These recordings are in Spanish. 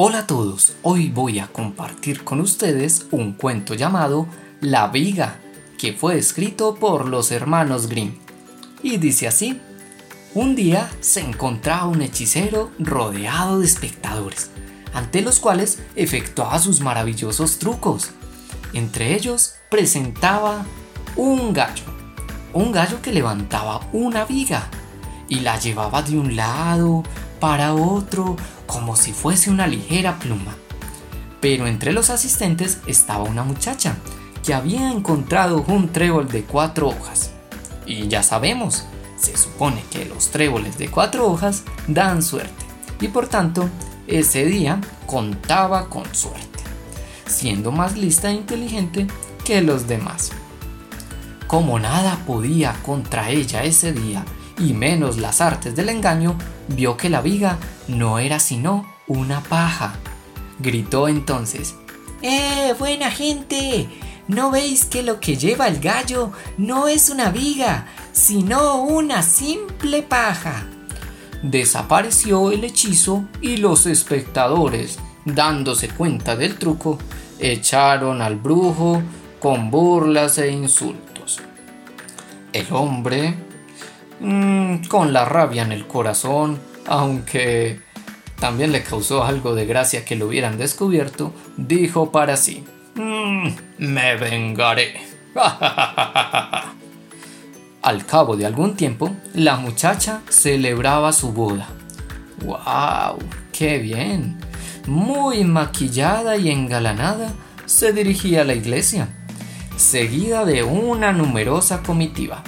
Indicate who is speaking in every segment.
Speaker 1: Hola a todos, hoy voy a compartir con ustedes un cuento llamado La Viga, que fue escrito por los hermanos Grimm. Y dice así, un día se encontraba un hechicero rodeado de espectadores, ante los cuales efectuaba sus maravillosos trucos. Entre ellos presentaba un gallo, un gallo que levantaba una viga y la llevaba de un lado para otro como si fuese una ligera pluma. Pero entre los asistentes estaba una muchacha que había encontrado un trébol de cuatro hojas. Y ya sabemos, se supone que los tréboles de cuatro hojas dan suerte y por tanto ese día contaba con suerte, siendo más lista e inteligente que los demás. Como nada podía contra ella ese día y menos las artes del engaño, vio que la viga no era sino una paja. Gritó entonces, ¡Eh, buena gente! ¿No veis que lo que lleva el gallo no es una viga, sino una simple paja? Desapareció el hechizo y los espectadores, dándose cuenta del truco, echaron al brujo con burlas e insultos. El hombre Mm, con la rabia en el corazón, aunque también le causó algo de gracia que lo hubieran descubierto, dijo para sí, mm, me vengaré. Al cabo de algún tiempo, la muchacha celebraba su boda. ¡Wow! ¡Qué bien! Muy maquillada y engalanada, se dirigía a la iglesia, seguida de una numerosa comitiva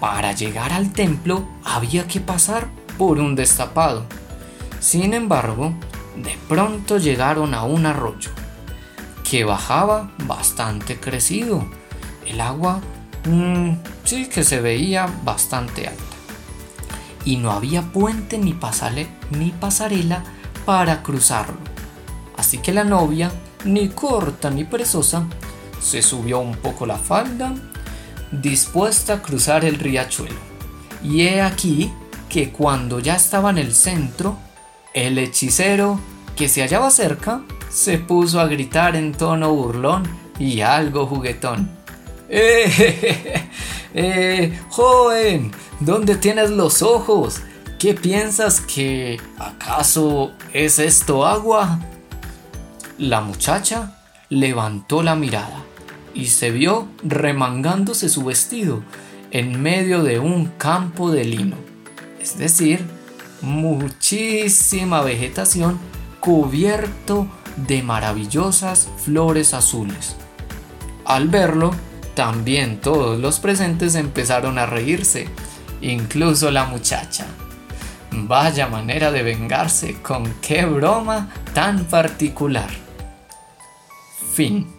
Speaker 1: para llegar al templo había que pasar por un destapado. Sin embargo, de pronto llegaron a un arroyo que bajaba bastante crecido. El agua mm, sí que se veía bastante alta. Y no había puente ni, ni pasarela para cruzarlo. Así que la novia, ni corta ni perezosa, se subió un poco la falda dispuesta a cruzar el riachuelo. Y he aquí que cuando ya estaba en el centro, el hechicero, que se hallaba cerca, se puso a gritar en tono burlón y algo juguetón. ¡Eh, eh, joven! ¿Dónde tienes los ojos? ¿Qué piensas que acaso es esto agua? La muchacha levantó la mirada y se vio remangándose su vestido en medio de un campo de lino, es decir, muchísima vegetación cubierto de maravillosas flores azules. Al verlo, también todos los presentes empezaron a reírse, incluso la muchacha. Vaya manera de vengarse, con qué broma tan particular. Fin.